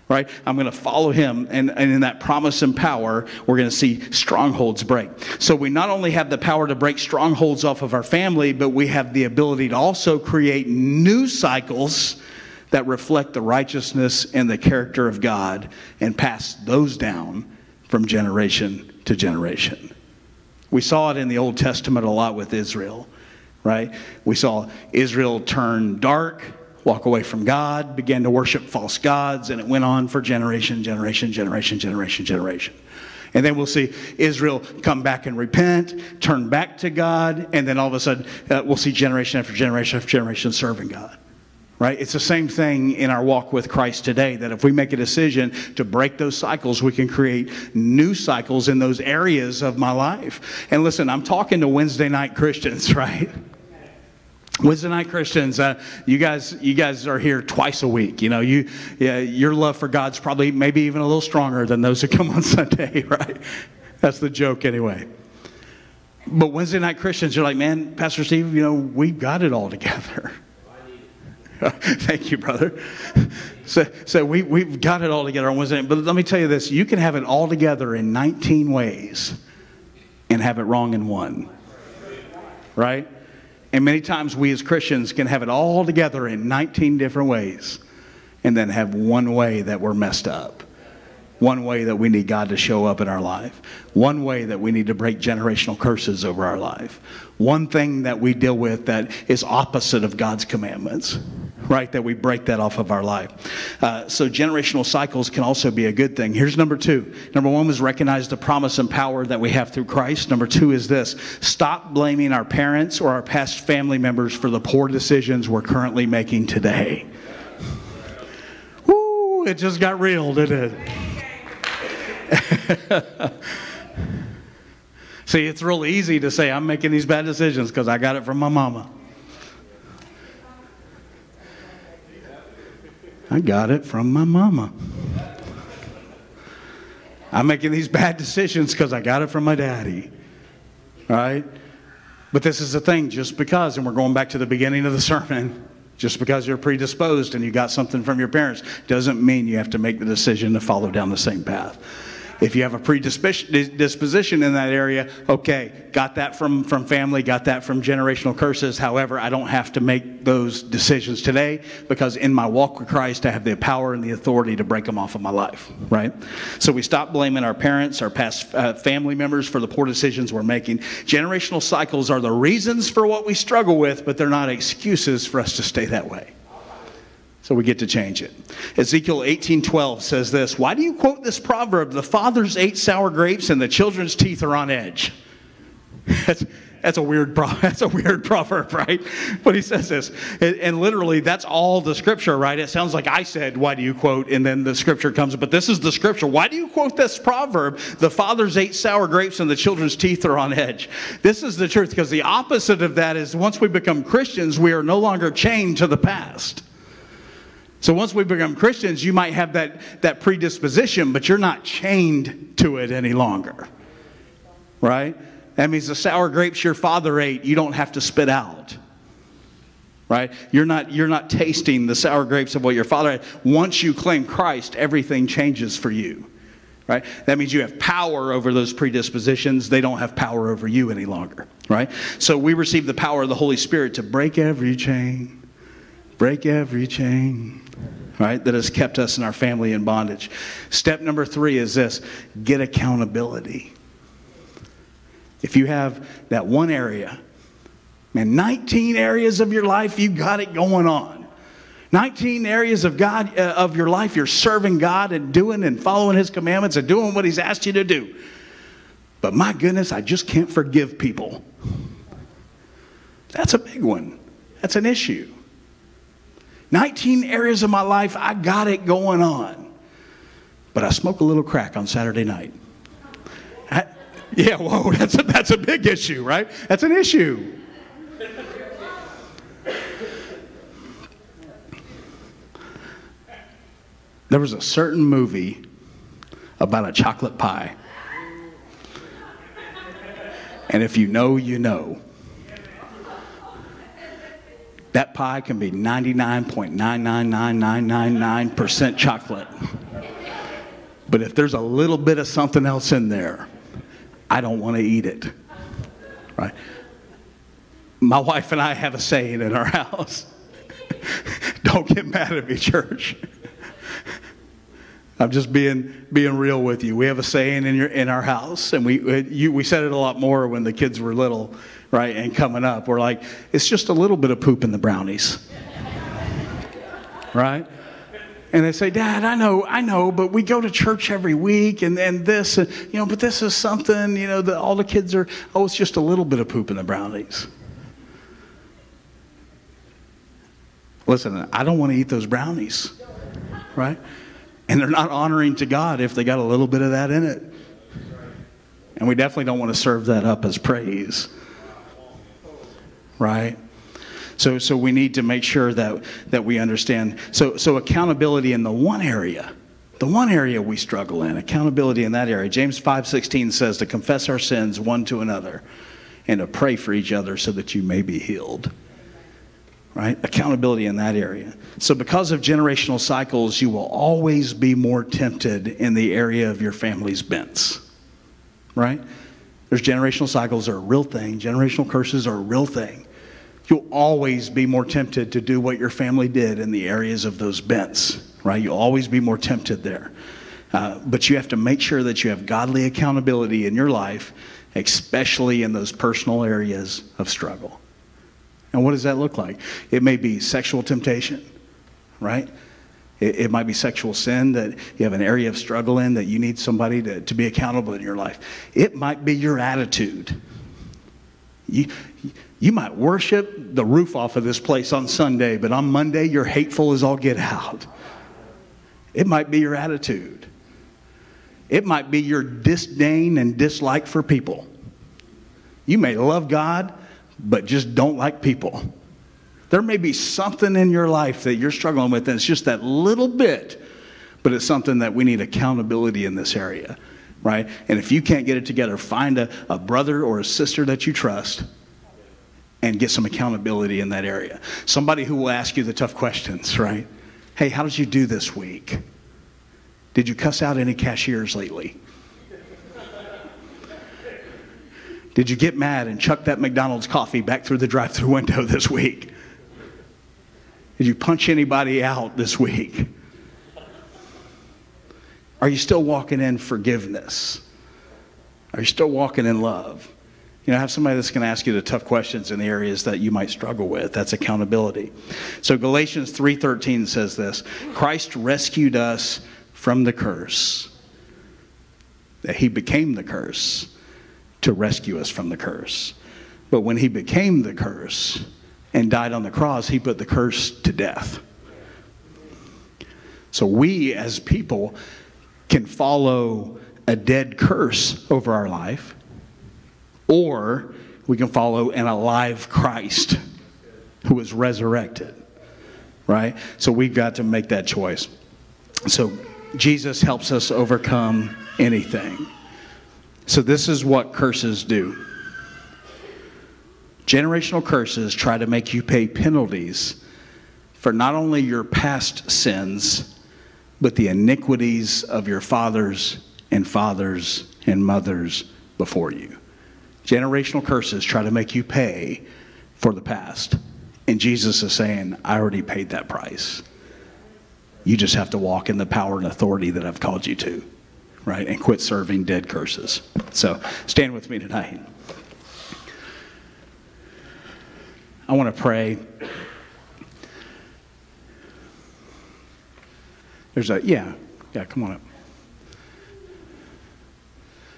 right? I'm going to follow him. And, and in that promise and power, we're going to see strongholds break. So we not only have the power to break strongholds off of our family, but we have the ability to also create new cycles that reflect the righteousness and the character of God and pass those down from generation to generation. We saw it in the Old Testament a lot with Israel, right? We saw Israel turn dark walk away from God, began to worship false gods, and it went on for generation, generation, generation, generation, generation. And then we'll see Israel come back and repent, turn back to God, and then all of a sudden uh, we'll see generation after generation after generation serving God. Right? It's the same thing in our walk with Christ today that if we make a decision to break those cycles, we can create new cycles in those areas of my life. And listen, I'm talking to Wednesday night Christians, right? Wednesday night Christians, uh, you guys, you guys are here twice a week. You know, you, yeah, your love for God's probably maybe even a little stronger than those who come on Sunday, right? That's the joke, anyway. But Wednesday night Christians you're like, man, Pastor Steve, you know, we've got it all together. Thank you, brother. So, so we, we've got it all together on Wednesday night. But let me tell you this you can have it all together in 19 ways and have it wrong in one. Right? And many times we as Christians can have it all together in 19 different ways and then have one way that we're messed up. One way that we need God to show up in our life. One way that we need to break generational curses over our life. One thing that we deal with that is opposite of God's commandments. Right? That we break that off of our life. Uh, so generational cycles can also be a good thing. Here's number two. Number one was recognize the promise and power that we have through Christ. Number two is this stop blaming our parents or our past family members for the poor decisions we're currently making today. Woo, it just got real, didn't it? See, it's real easy to say, I'm making these bad decisions because I got it from my mama. I got it from my mama. I'm making these bad decisions because I got it from my daddy. Right? But this is the thing just because, and we're going back to the beginning of the sermon, just because you're predisposed and you got something from your parents doesn't mean you have to make the decision to follow down the same path. If you have a predisposition in that area, okay, got that from, from family, got that from generational curses. However, I don't have to make those decisions today because in my walk with Christ, I have the power and the authority to break them off of my life, right? So we stop blaming our parents, our past uh, family members for the poor decisions we're making. Generational cycles are the reasons for what we struggle with, but they're not excuses for us to stay that way. So we get to change it. Ezekiel 18:12 says this, "Why do you quote this proverb, the fathers ate sour grapes and the children's teeth are on edge?" That's, that's a weird that's a weird proverb, right? But he says this, and, and, literally that's all the scripture, right? It sounds like I said, "Why do you quote?" and then the scripture comes, but this is the scripture. Why do you quote this proverb? The fathers ate sour grapes and the children's teeth are on edge. This is the truth because the opposite of that is once we become Christians, we are no longer chained to the past. So once we become Christians, you might have that, that predisposition, but you're not chained to it any longer. Right? That means the sour grapes your father ate, you don't have to spit out. Right? You're not, you're not tasting the sour grapes of what your father had. Once you claim Christ, everything changes for you. Right? That means you have power over those predispositions. They don't have power over you any longer. Right? So we receive the power of the Holy Spirit to break every chain break every chain, right, that has kept us and our family in bondage. Step number three is this get accountability. If you have that one area, man, 19 areas of your life, you got it going on. 19 areas of God uh, of your life you're serving God and doing and following his commandments and doing what he's asked you to do. But my goodness, I just can't forgive people. That's a big one. That's an issue. 19 areas of my life, I got it going on. But I smoke a little crack on Saturday night. I, yeah, whoa, that's a, that's a big issue, right? That's an issue. There was a certain movie about a chocolate pie. And if you know, you know. That pie can be 99.999999% chocolate. But if there's a little bit of something else in there, I don't want to eat it. Right? My wife and I have a saying in our house. don't get mad at me, church. I'm just being being real with you. We have a saying in your in our house, and we you, we said it a lot more when the kids were little right, and coming up. We're like, it's just a little bit of poop in the brownies. right? And they say, Dad, I know, I know, but we go to church every week and, and this, and, you know, but this is something, you know, that all the kids are, oh, it's just a little bit of poop in the brownies. Listen, I don't want to eat those brownies, right? And they're not honoring to God if they got a little bit of that in it. And we definitely don't want to serve that up as praise right? So, so we need to make sure that, that we understand. So, so accountability in the one area, the one area we struggle in, accountability in that area. James 5:16 says to confess our sins one to another and to pray for each other so that you may be healed. Right? Accountability in that area. So because of generational cycles, you will always be more tempted in the area of your family's bents. Right? There's generational cycles are a real thing. Generational curses are a real thing you'll always be more tempted to do what your family did in the areas of those bents, right? You'll always be more tempted there. Uh, but you have to make sure that you have godly accountability in your life, especially in those personal areas of struggle. And what does that look like? It may be sexual temptation. right? It, it might be sexual sin that you have an area of struggle in that you need somebody to, to be accountable in your life. It might be your attitude. You, you might worship the roof off of this place on Sunday, but on Monday you're hateful as all get out. It might be your attitude. It might be your disdain and dislike for people. You may love God, but just don't like people. There may be something in your life that you're struggling with, and it's just that little bit, but it's something that we need accountability in this area, right? And if you can't get it together, find a, a brother or a sister that you trust and get some accountability in that area. Somebody who will ask you the tough questions, right? Hey, how did you do this week? Did you cuss out any cashiers lately? Did you get mad and chuck that McDonald's coffee back through the drive through window this week? Did you punch anybody out this week? Are you still walking in forgiveness? Are you still walking in love? You know, have somebody that's going to ask you the tough questions in the areas that you might struggle with. That's accountability. So Galatians 3:13 says this, Christ rescued us from the curse. That he became the curse to rescue us from the curse. But when he became the curse and died on the cross, he put the curse to death. So we as people can follow a dead curse over our life, or we can follow an alive Christ who was resurrected. Right? So we've got to make that choice. So Jesus helps us overcome anything. So, this is what curses do generational curses try to make you pay penalties for not only your past sins, but the iniquities of your fathers and fathers and mothers before you. Generational curses try to make you pay for the past. And Jesus is saying, I already paid that price. You just have to walk in the power and authority that I've called you to right? And quit serving dead curses. So stand with me tonight. I want to pray. There's a, yeah, yeah, come on up.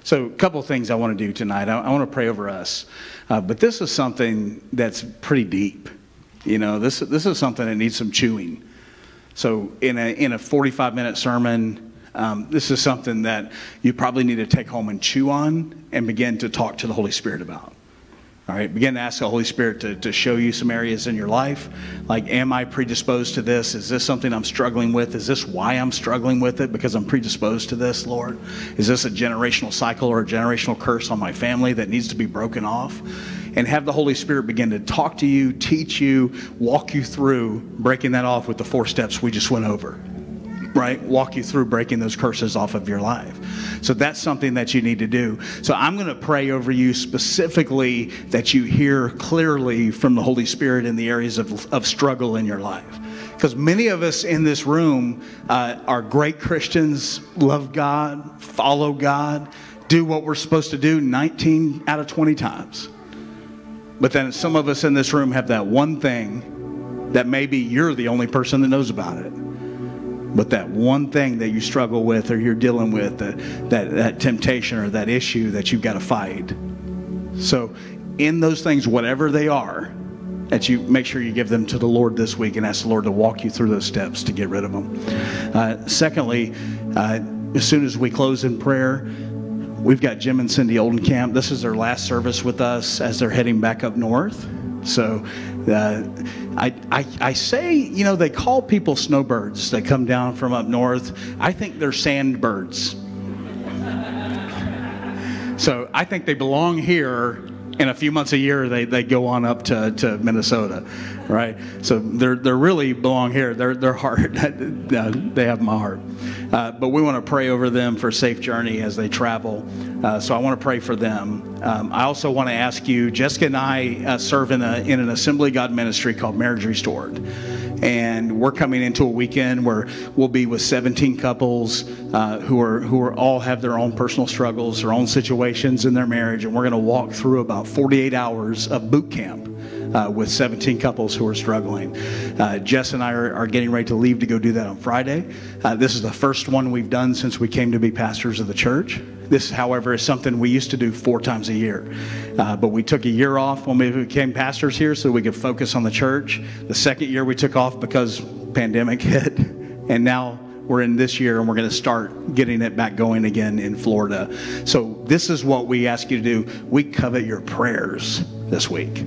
So, a couple things I want to do tonight. I, I want to pray over us. Uh, but this is something that's pretty deep. You know, this, this is something that needs some chewing. So, in a, in a 45 minute sermon, um, this is something that you probably need to take home and chew on and begin to talk to the Holy Spirit about. All right, begin to ask the Holy Spirit to, to show you some areas in your life. Like, am I predisposed to this? Is this something I'm struggling with? Is this why I'm struggling with it? Because I'm predisposed to this, Lord? Is this a generational cycle or a generational curse on my family that needs to be broken off? And have the Holy Spirit begin to talk to you, teach you, walk you through breaking that off with the four steps we just went over right? Walk you through breaking those curses off of your life. So that's something that you need to do. So I'm going to pray over you specifically that you hear clearly from the Holy Spirit in the areas of, of struggle in your life. Because many of us in this room uh, are great Christians, love God, follow God, do what we're supposed to do 19 out of 20 times. But then some of us in this room have that one thing that maybe you're the only person that knows about it but that one thing that you struggle with or you're dealing with, that, that, that temptation or that issue that you've got to fight. So, in those things, whatever they are, that you make sure you give them to the Lord this week and ask the Lord to walk you through those steps to get rid of them. Uh, secondly, uh, as soon as we close in prayer, we've got Jim and Cindy Oldenkamp. This is their last service with us as they're heading back up north. So uh, I, I, I say, you know, they call people snowbirds that come down from up north. I think they're sandbirds. so I think they belong here. In a few months a year, they, they go on up to, to Minnesota, right? So they're, they're really belong here. They're, heart, they have my heart. Uh, but we want to pray over them for safe journey as they travel. Uh, so I want to pray for them. Um, I also want to ask you, Jessica and I uh, serve in, a, in an Assembly God ministry called Marriage Restored. And we're coming into a weekend where we'll be with 17 couples uh, who are who are all have their own personal struggles, their own situations in their marriage, and we're going to walk through about 48 hours of boot camp uh, with 17 couples who are struggling. Uh, Jess and I are, are, getting ready to leave to go do that on Friday. Uh, this is the first one we've done since we came to be pastors of the church. This, however, is something we used to do four times a year. Uh, but we took a year off when we became pastors here so we could focus on the church. The second year we took off because pandemic hit. And now we're in this year and we're going to start getting it back going again in Florida. So this is what we ask you to do. We covet your prayers this week.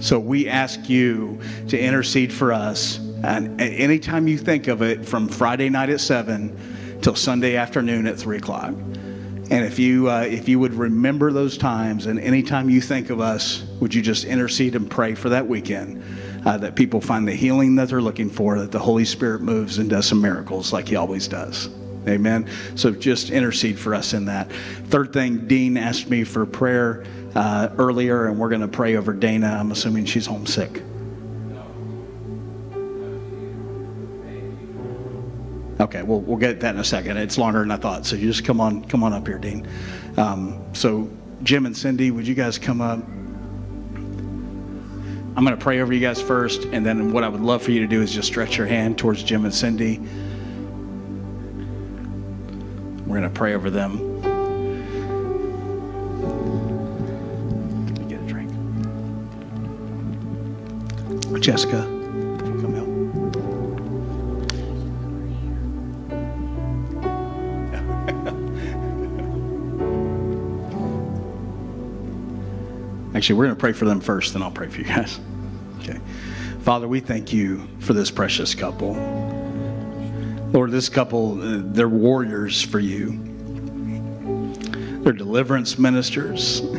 So we ask you to intercede for us. And anytime you think of it, from Friday night at 7 till Sunday afternoon at 3 o'clock. And if you, uh, if you would remember those times, and anytime you think of us, would you just intercede and pray for that weekend? Uh, that people find the healing that they're looking for, that the Holy Spirit moves and does some miracles like He always does. Amen. So just intercede for us in that. Third thing, Dean asked me for prayer uh, earlier, and we're going to pray over Dana. I'm assuming she's homesick. Okay, we'll, we'll get that in a second. It's longer than I thought, so you just come on, come on up here, Dean. Um, so, Jim and Cindy, would you guys come up? I'm going to pray over you guys first, and then what I would love for you to do is just stretch your hand towards Jim and Cindy. We're going to pray over them. Get a drink. Jessica, Actually, we're going to pray for them first, then I'll pray for you guys. Okay. Father, we thank you for this precious couple. Lord, this couple, they're warriors for you. They're deliverance ministers.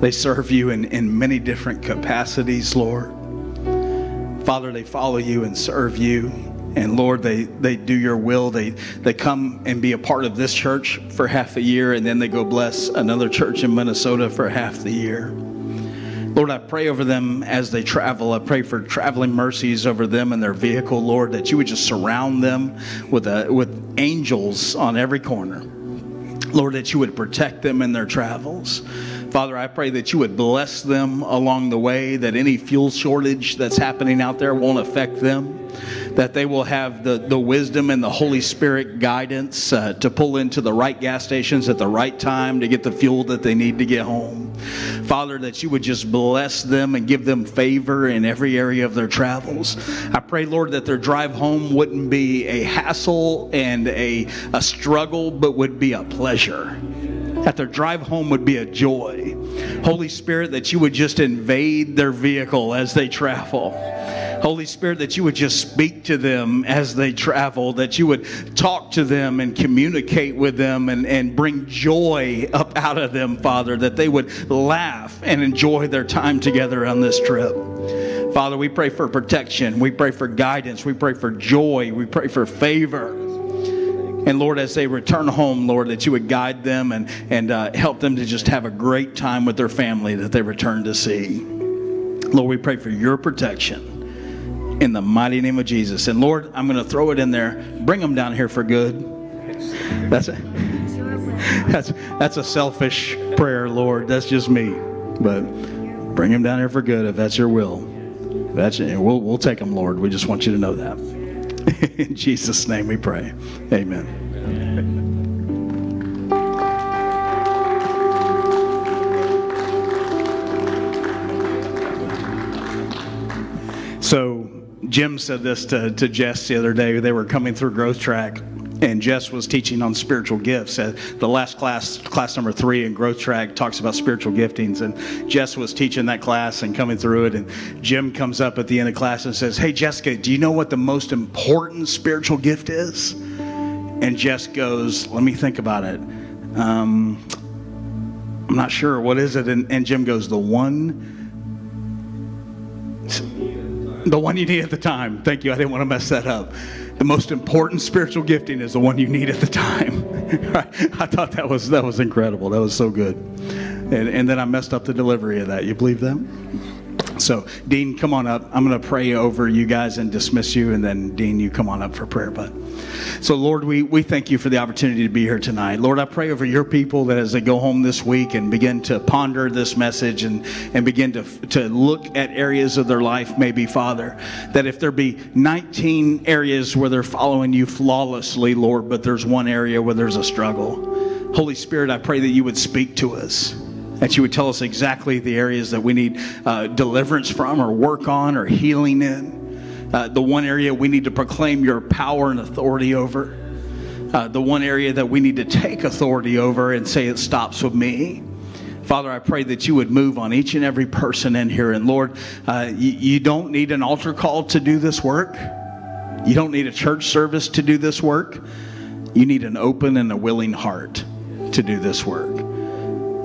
They serve you in, in many different capacities, Lord. Father, they follow you and serve you. And Lord, they, they do your will. They, they come and be a part of this church for half a year, and then they go bless another church in Minnesota for half the year. Lord, I pray over them as they travel. I pray for traveling mercies over them and their vehicle, Lord, that you would just surround them with, a, with angels on every corner. Lord, that you would protect them in their travels. Father, I pray that you would bless them along the way, that any fuel shortage that's happening out there won't affect them that they will have the, the wisdom and the Holy Spirit guidance uh, to pull into the right gas stations at the right time to get the fuel that they need to get home. Father, that you would just bless them and give them favor in every area of their travels. I pray, Lord, that their drive home wouldn't be a hassle and a, a struggle, but would be a pleasure that their drive home would be a joy. Holy Spirit, that you would just invade their vehicle as they travel. Holy Spirit, that you would just speak to them as they travel, that you would talk to them and communicate with them and, and bring joy up out of them, Father, that they would laugh and enjoy their time together on this trip. Father, we pray for protection. We pray for guidance. We pray for joy. We pray for favor. And Lord, as they return home, Lord, that you would guide them and, and uh, help them to just have a great time with their family that they return to see. Lord, we pray for your protection in the mighty name of Jesus. And Lord, I'm going to throw it in there. Bring them down here for good. That's a, that's, that's a selfish prayer, Lord. That's just me. But bring them down here for good if that's your will. That's it. We'll, we'll take them, Lord. We just want you to know that. in Jesus' name we pray. Amen. So Jim said this to, to Jess the other day. They were coming through Growth Track, and Jess was teaching on spiritual gifts. Uh, the last class, class number three in Growth Track, talks about spiritual giftings. And Jess was teaching that class and coming through it. And Jim comes up at the end of class and says, Hey, Jessica, do you know what the most important spiritual gift is? And Jess goes, Let me think about it. Um, I'm not sure. What is it? And, and Jim goes, The one the one you need at the time. Thank you. I didn't want to mess that up. The most important spiritual gifting is the one you need at the time. I thought that was that was incredible. That was so good. And, and then I messed up the delivery of that. You believe that? So, Dean, come on up. I'm going to pray over you guys and dismiss you, and then, Dean, you come on up for prayer, But So, Lord, we, we thank you for the opportunity to be here tonight. Lord, I pray over your people that as they go home this week and begin to ponder this message and, and begin to, to look at areas of their life, maybe, Father, that if there be 19 areas where they're following you flawlessly, Lord, but there's one area where there's a struggle, Holy Spirit, I pray that you would speak to us that you would tell us exactly the areas that we need uh, deliverance from or work on or healing in. Uh, the one area we need to proclaim your power and authority over. Uh, the one area that we need to take authority over and say it stops with me. Father, I pray that you would move on each and every person in here. And Lord, uh, you, you don't need an altar call to do this work. You don't need a church service to do this work. You need an open and a willing heart to do this work.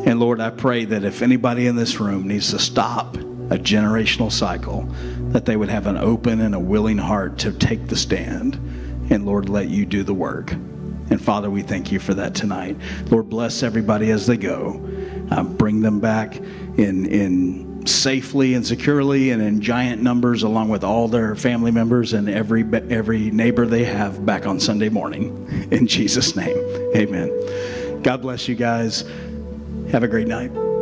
And Lord, I pray that if anybody in this room needs to stop a generational cycle, that they would have an open and a willing heart to take the stand. And Lord, let you do the work. And Father, we thank you for that tonight. Lord, bless everybody as they go. Uh, bring them back in, in safely and securely and in giant numbers along with all their family members and every every neighbor they have back on Sunday morning in Jesus name. Amen. God bless you guys. Have a great night.